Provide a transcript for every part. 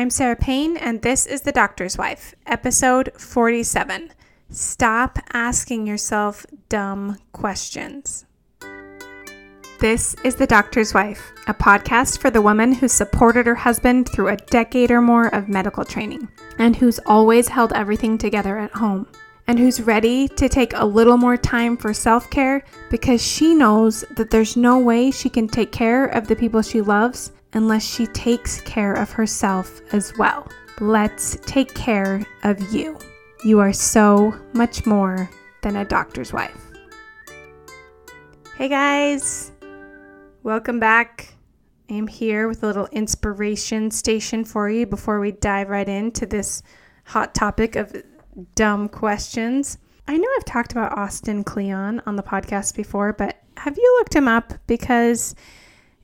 I'm Sarah Payne, and this is The Doctor's Wife, episode 47. Stop asking yourself dumb questions. This is The Doctor's Wife, a podcast for the woman who supported her husband through a decade or more of medical training, and who's always held everything together at home, and who's ready to take a little more time for self care because she knows that there's no way she can take care of the people she loves unless she takes care of herself as well. Let's take care of you. You are so much more than a doctor's wife. Hey guys, welcome back. I am here with a little inspiration station for you before we dive right into this hot topic of dumb questions. I know I've talked about Austin Kleon on the podcast before, but have you looked him up? Because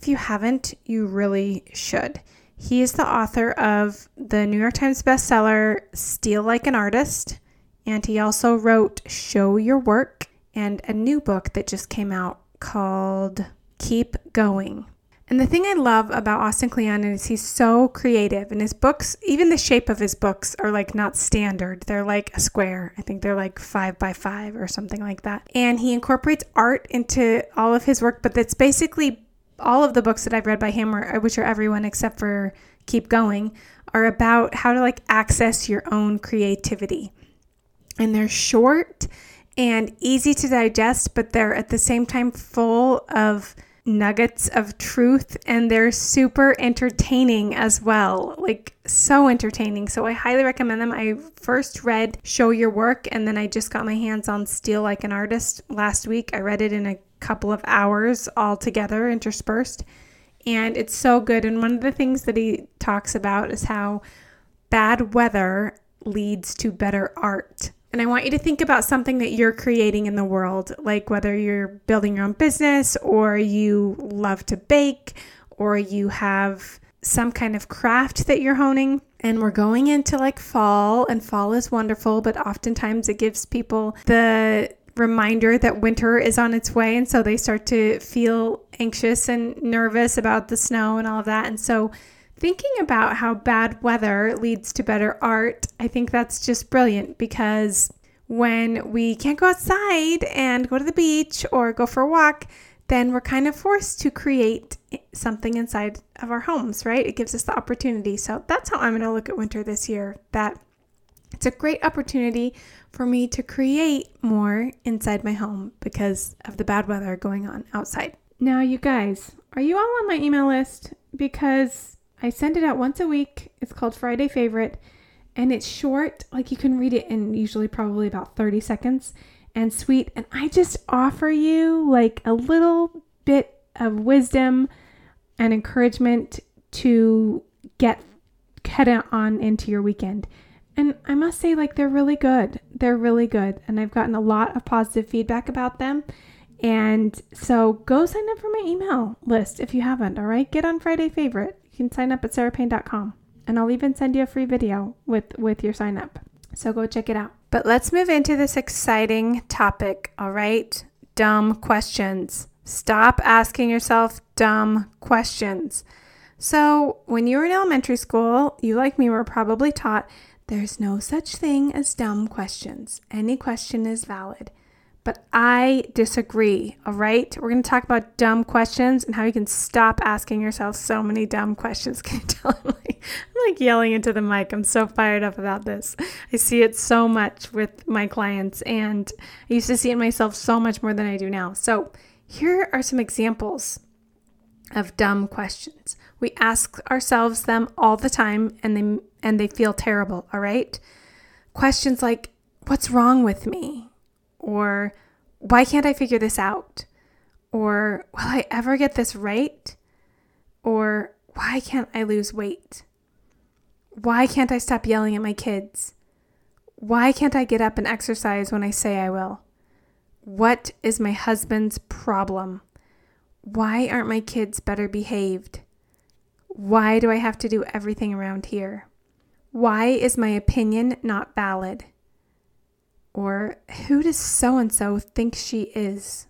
if you haven't, you really should. He is the author of the New York Times bestseller Steal Like an Artist, and he also wrote Show Your Work and a new book that just came out called Keep Going. And the thing I love about Austin Kleon is he's so creative, and his books, even the shape of his books, are like not standard. They're like a square. I think they're like five by five or something like that. And he incorporates art into all of his work, but that's basically all of the books that I've read by him, or uh, which are everyone except for Keep Going, are about how to like access your own creativity. And they're short and easy to digest, but they're at the same time full of nuggets of truth and they're super entertaining as well. Like so entertaining. So I highly recommend them. I first read Show Your Work and then I just got my hands on Steal Like an Artist last week. I read it in a couple of hours all together interspersed. And it's so good. And one of the things that he talks about is how bad weather leads to better art. And I want you to think about something that you're creating in the world, like whether you're building your own business or you love to bake or you have some kind of craft that you're honing. And we're going into like fall, and fall is wonderful, but oftentimes it gives people the reminder that winter is on its way. And so they start to feel anxious and nervous about the snow and all of that. And so thinking about how bad weather leads to better art, I think that's just brilliant because when we can't go outside and go to the beach or go for a walk, then we're kind of forced to create something inside of our homes, right? It gives us the opportunity. So that's how I'm going to look at winter this year. That it's a great opportunity for me to create more inside my home because of the bad weather going on outside. Now, you guys, are you all on my email list? Because I send it out once a week. It's called Friday Favorite and it's short, like you can read it in usually probably about 30 seconds and sweet. And I just offer you like a little bit of wisdom and encouragement to get head on into your weekend. And I must say, like, they're really good. They're really good. And I've gotten a lot of positive feedback about them. And so go sign up for my email list if you haven't, all right? Get on Friday Favorite. You can sign up at sarahpayne.com. And I'll even send you a free video with, with your sign up. So go check it out. But let's move into this exciting topic, all right? Dumb questions. Stop asking yourself dumb questions. So, when you were in elementary school, you, like me, were probably taught there's no such thing as dumb questions. Any question is valid. But I disagree, all right? We're going to talk about dumb questions and how you can stop asking yourself so many dumb questions. Can you tell? I'm like, I'm like yelling into the mic. I'm so fired up about this. I see it so much with my clients, and I used to see it myself so much more than I do now. So, here are some examples of dumb questions. We ask ourselves them all the time and they and they feel terrible, all right? Questions like what's wrong with me? Or why can't I figure this out? Or will I ever get this right? Or why can't I lose weight? Why can't I stop yelling at my kids? Why can't I get up and exercise when I say I will? What is my husband's problem? Why aren't my kids better behaved? Why do I have to do everything around here? Why is my opinion not valid? Or who does so and so think she is?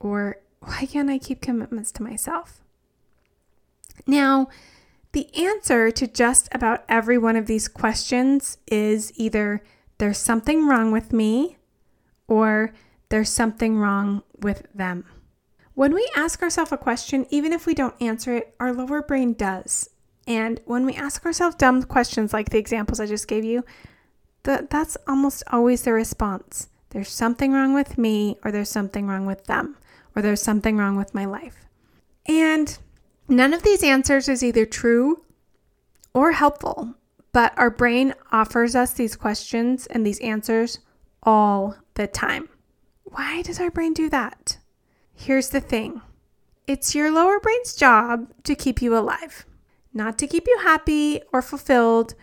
Or why can't I keep commitments to myself? Now, The answer to just about every one of these questions is either there's something wrong with me or there's something wrong with them. When we ask ourselves a question, even if we don't answer it, our lower brain does. And when we ask ourselves dumb questions like the examples I just gave you, the, that's almost always the response. There's something wrong with me, or there's something wrong with them, or there's something wrong with my life. And none of these answers is either true or helpful, but our brain offers us these questions and these answers all the time. Why does our brain do that? Here's the thing it's your lower brain's job to keep you alive, not to keep you happy or fulfilled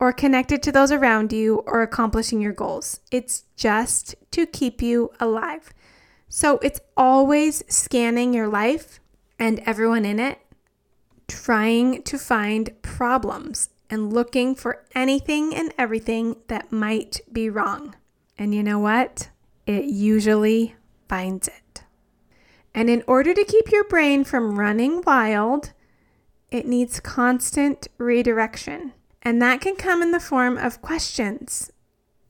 or connected to those around you or accomplishing your goals. It's just to keep you alive. So it's always scanning your life and everyone in it, trying to find problems and looking for anything and everything that might be wrong. And you know what? It usually finds it. And in order to keep your brain from running wild, it needs constant redirection. And that can come in the form of questions.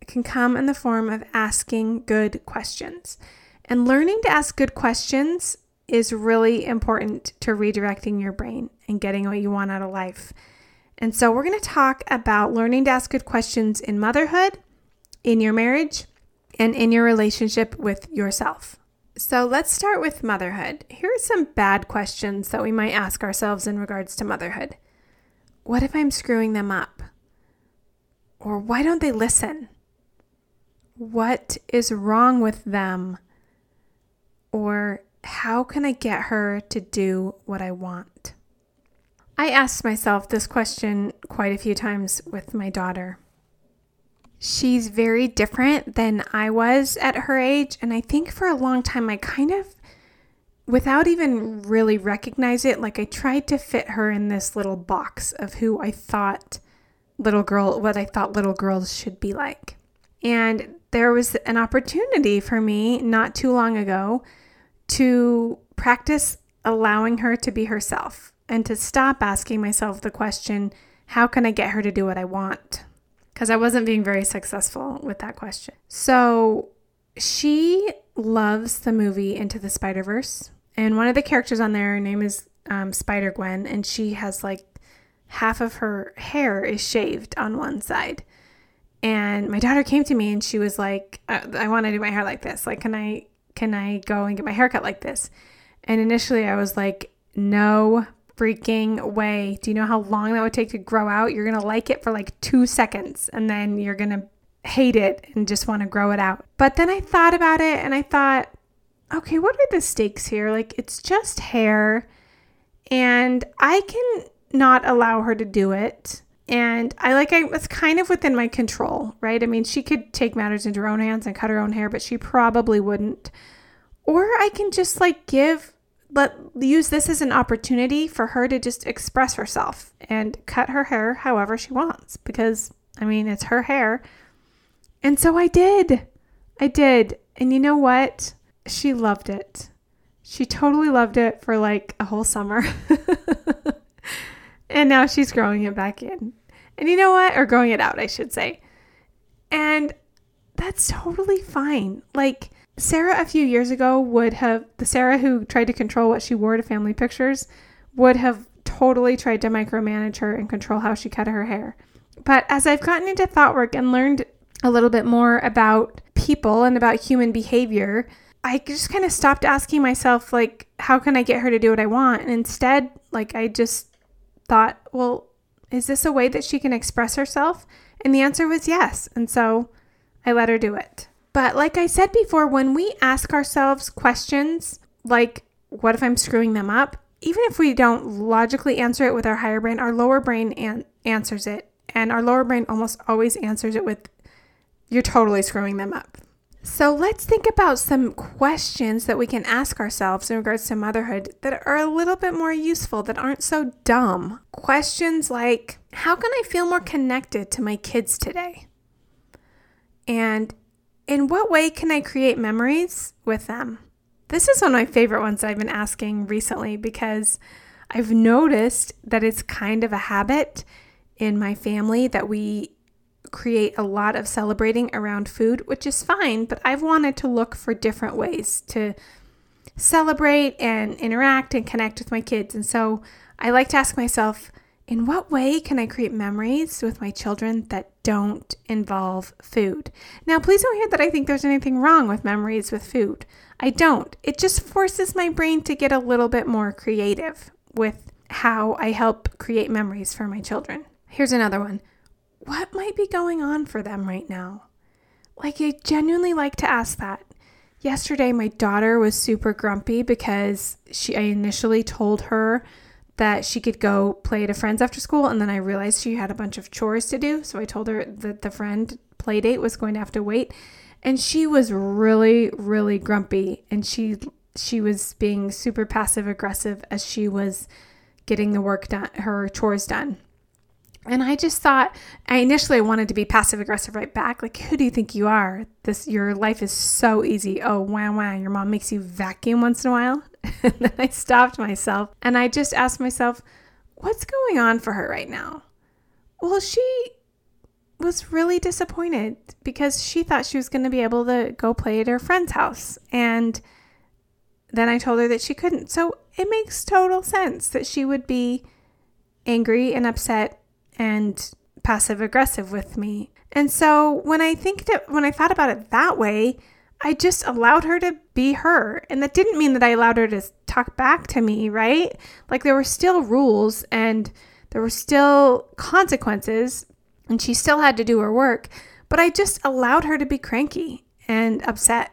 It can come in the form of asking good questions. And learning to ask good questions is really important to redirecting your brain and getting what you want out of life. And so, we're going to talk about learning to ask good questions in motherhood, in your marriage, and in your relationship with yourself. So, let's start with motherhood. Here are some bad questions that we might ask ourselves in regards to motherhood. What if I'm screwing them up? Or why don't they listen? What is wrong with them? Or how can I get her to do what I want? I asked myself this question quite a few times with my daughter. She's very different than I was at her age, and I think for a long time I kind of without even really recognize it, like I tried to fit her in this little box of who I thought little girl, what I thought little girls should be like. And there was an opportunity for me not too long ago to practice allowing her to be herself and to stop asking myself the question, how can I get her to do what I want? Because I wasn't being very successful with that question. So she loves the movie Into the Spider Verse. And one of the characters on there, her name is um, Spider Gwen, and she has like half of her hair is shaved on one side. And my daughter came to me and she was like, I, I want to do my hair like this. Like, can I can I go and get my hair cut like this? And initially I was like, no freaking way. Do you know how long that would take to grow out? You're going to like it for like two seconds and then you're going to hate it and just want to grow it out. But then I thought about it and I thought, okay, what are the stakes here? Like, it's just hair, and I can not allow her to do it. And I like, I was kind of within my control, right? I mean, she could take matters into her own hands and cut her own hair, but she probably wouldn't. Or I can just like give, let use this as an opportunity for her to just express herself and cut her hair however she wants because I mean, it's her hair. And so I did. I did. And you know what? she loved it. She totally loved it for like a whole summer. and now she's growing it back in. And you know what? Or growing it out, I should say. And that's totally fine. Like, Sarah a few years ago would have, the Sarah who tried to control what she wore to family pictures, would have totally tried to micromanage her and control how she cut her hair. But as I've gotten into thought work and learned a little bit more about people and about human behavior, I just kind of stopped asking myself, like, how can I get her to do what I want? And instead, like, I just thought, well, is this a way that she can express herself? And the answer was yes. And so I let her do it. But like I said before, when we ask ourselves questions like, what if I'm screwing them up? Even if we don't logically answer it with our higher brain, our lower brain an- answers it. And our lower brain almost always answers it with, you're totally screwing them up. So let's think about some questions that we can ask ourselves in regards to motherhood that are a little bit more useful, that aren't so dumb. Questions like How can I feel more connected to my kids today? And in what way can I create memories with them? This is one of my favorite ones I've been asking recently because I've noticed that it's kind of a habit in my family that we create a lot of celebrating around food, which is fine, but I've wanted to look for different ways to celebrate and interact and connect with my kids. And so I like to ask myself, in what way can I create memories with my children that don't involve food? Now, please don't hear that I think there's anything wrong with memories with food. I don't. It just forces my brain to get a little bit more creative with how I help create memories for my children. Here's another one what might be going on for them right now? Like, I genuinely like to ask that. Yesterday, my daughter was super grumpy because she, I initially told her that she could go play at a friend's after school, and then I realized she had a bunch of chores to do. So I told her that the friend play date was going to have to wait, and she was really, really grumpy, and she she was being super passive aggressive as she was getting the work done, her chores done. And I just thought I initially wanted to be passive aggressive right back. Like, who do you think you are? This your life is so easy. Oh wow wow, your mom makes you vacuum once in a while. and then I stopped myself and I just asked myself, what's going on for her right now? Well, she was really disappointed because she thought she was going to be able to go play at her friend's house. And then I told her that she couldn't. So it makes total sense that she would be angry and upset and passive aggressive with me. And so when I think that when I thought about it that way, I just allowed her to be her. And that didn't mean that I allowed her to talk back to me, right? Like there were still rules and there were still consequences and she still had to do her work, but I just allowed her to be cranky and upset.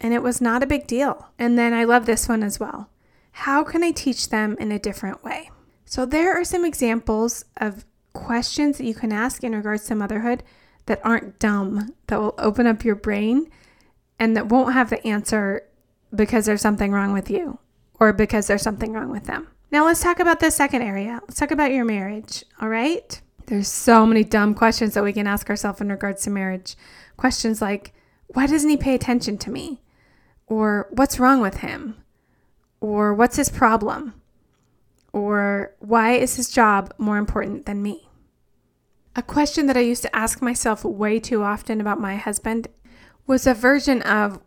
And it was not a big deal. And then I love this one as well. How can I teach them in a different way? So there are some examples of questions that you can ask in regards to motherhood that aren't dumb, that will open up your brain and that won't have the answer because there's something wrong with you or because there's something wrong with them. Now, let's talk about the second area. Let's talk about your marriage, all right? There's so many dumb questions that we can ask ourselves in regards to marriage. Questions like, why doesn't he pay attention to me? Or what's wrong with him? Or what's his problem? Or why is his job more important than me? A question that I used to ask myself way too often about my husband was a version of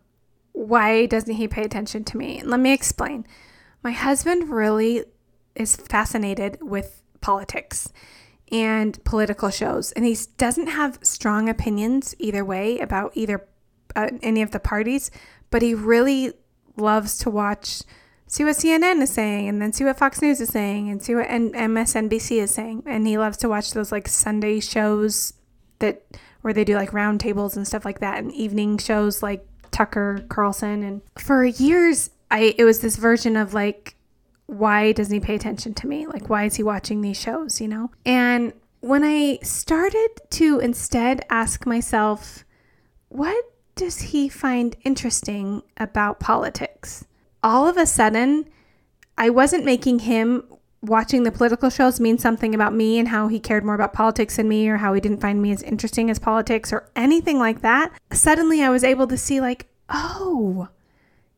why doesn't he pay attention to me? Let me explain. My husband really is fascinated with politics and political shows, and he doesn't have strong opinions either way about either uh, any of the parties, but he really loves to watch see what CNN is saying and then see what Fox News is saying and see what MSNBC is saying. And he loves to watch those like Sunday shows that where they do like roundtables and stuff like that and evening shows like Tucker Carlson and for years I it was this version of like why doesn't he pay attention to me? Like why is he watching these shows, you know? And when I started to instead ask myself what does he find interesting about politics? all of a sudden, I wasn't making him watching the political shows means something about me and how he cared more about politics than me or how he didn't find me as interesting as politics or anything like that. Suddenly, I was able to see, like, oh,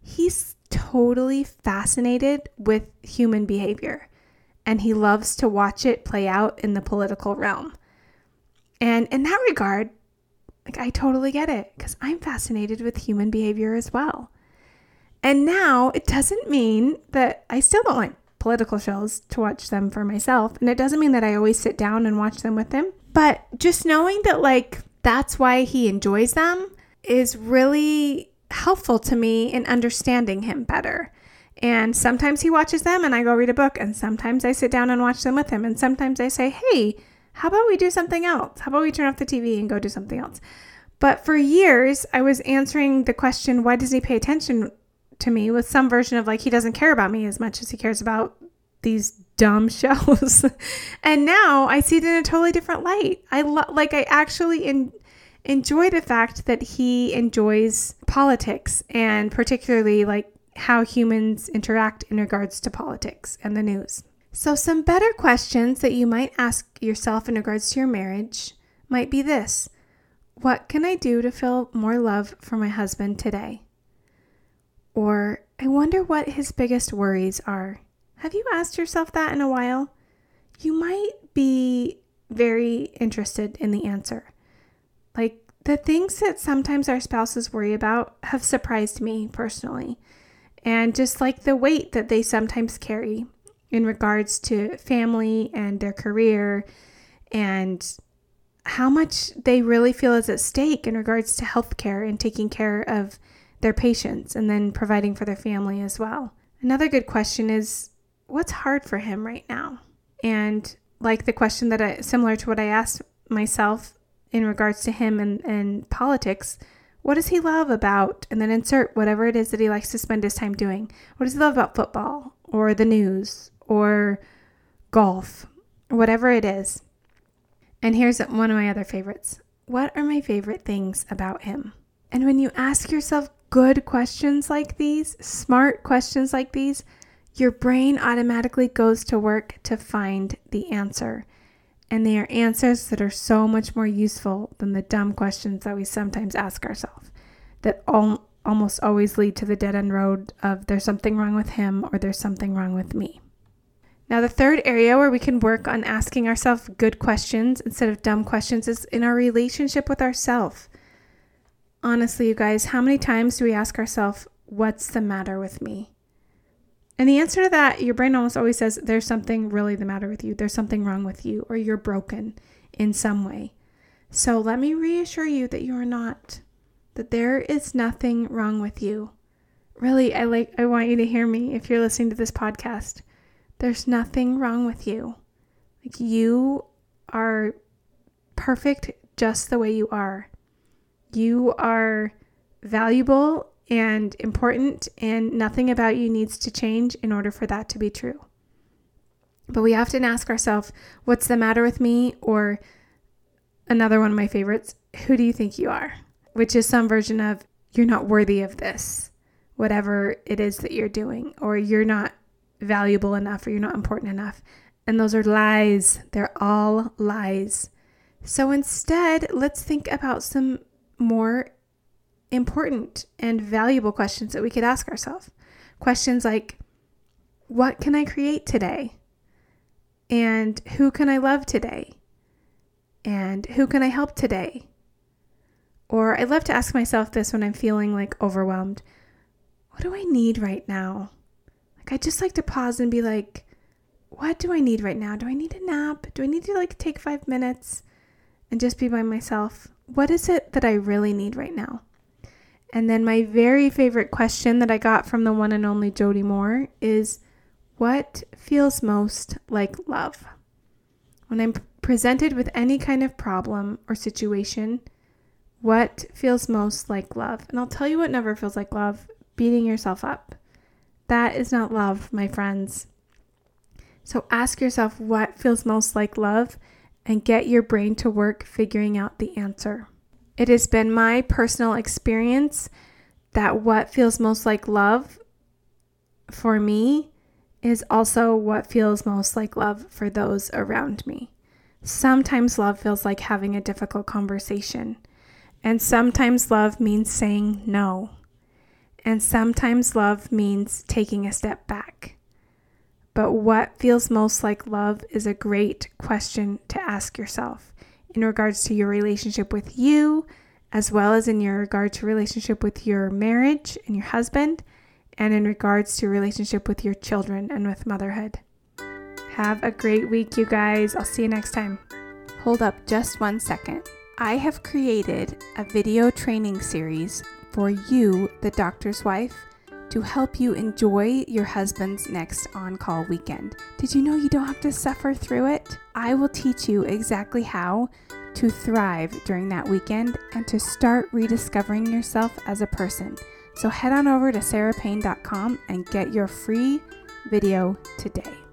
he's totally fascinated with human behavior and he loves to watch it play out in the political realm. And in that regard, like I totally get it because I'm fascinated with human behavior as well. And now it doesn't mean that I still don't like political shows to watch them for myself. And it doesn't mean that I always sit down and watch them with him. But just knowing that, like, that's why he enjoys them is really helpful to me in understanding him better. And sometimes he watches them and I go read a book, and sometimes I sit down and watch them with him. And sometimes I say, hey, how about we do something else? How about we turn off the TV and go do something else? But for years, I was answering the question, why does he pay attention to me with some version of like he doesn't care about me as much as he cares about these dumb shows. and now I see it in a totally different light. I lo- like I actually in- enjoy the fact that he enjoys politics and particularly like how humans interact in regards to politics and the news. So some better questions that you might ask yourself in regards to your marriage might be this. What can I do to feel more love for my husband today? Or I wonder what his biggest worries are Have you asked yourself that in a while? You might be very interested in the answer. Like the things that sometimes our spouses worry about have surprised me personally. And just like the weight that they sometimes carry in regards to family and their career and how much they really feel is at stake in regards to healthcare and taking care of their patients and then providing for their family as well. Another good question is what's hard for him right now? And like the question that I, similar to what I asked myself in regards to him and, and politics, what does he love about? And then insert whatever it is that he likes to spend his time doing. What does he love about football or the news or golf, whatever it is. And here's one of my other favorites. What are my favorite things about him? And when you ask yourself good questions like these, smart questions like these, your brain automatically goes to work to find the answer. And they are answers that are so much more useful than the dumb questions that we sometimes ask ourselves that all, almost always lead to the dead end road of there's something wrong with him or there's something wrong with me. Now, the third area where we can work on asking ourselves good questions instead of dumb questions is in our relationship with ourselves. Honestly, you guys, how many times do we ask ourselves, What's the matter with me? And the answer to that, your brain almost always says, There's something really the matter with you. There's something wrong with you, or you're broken in some way. So let me reassure you that you are not, that there is nothing wrong with you. Really, I like I want you to hear me if you're listening to this podcast. There's nothing wrong with you. Like you are perfect just the way you are. You are valuable and important, and nothing about you needs to change in order for that to be true. But we often ask ourselves, What's the matter with me? Or another one of my favorites, Who do you think you are? Which is some version of, You're not worthy of this, whatever it is that you're doing, or you're not valuable enough or you're not important enough. And those are lies. They're all lies. So instead, let's think about some more important and valuable questions that we could ask ourselves. Questions like, What can I create today? And who can I love today? And who can I help today? Or I love to ask myself this when I'm feeling like overwhelmed What do I need right now? Like I just like to pause and be like, what do I need right now? Do I need a nap? Do I need to like take 5 minutes and just be by myself? What is it that I really need right now? And then my very favorite question that I got from the one and only Jody Moore is what feels most like love? When I'm presented with any kind of problem or situation, what feels most like love? And I'll tell you what never feels like love beating yourself up. That is not love, my friends. So ask yourself what feels most like love and get your brain to work figuring out the answer. It has been my personal experience that what feels most like love for me is also what feels most like love for those around me. Sometimes love feels like having a difficult conversation, and sometimes love means saying no. And sometimes love means taking a step back. But what feels most like love is a great question to ask yourself in regards to your relationship with you, as well as in your regard to relationship with your marriage and your husband, and in regards to relationship with your children and with motherhood. Have a great week, you guys. I'll see you next time. Hold up just one second. I have created a video training series for you, the doctor's wife, to help you enjoy your husband's next on call weekend. Did you know you don't have to suffer through it? I will teach you exactly how to thrive during that weekend and to start rediscovering yourself as a person. So head on over to sarahpayne.com and get your free video today.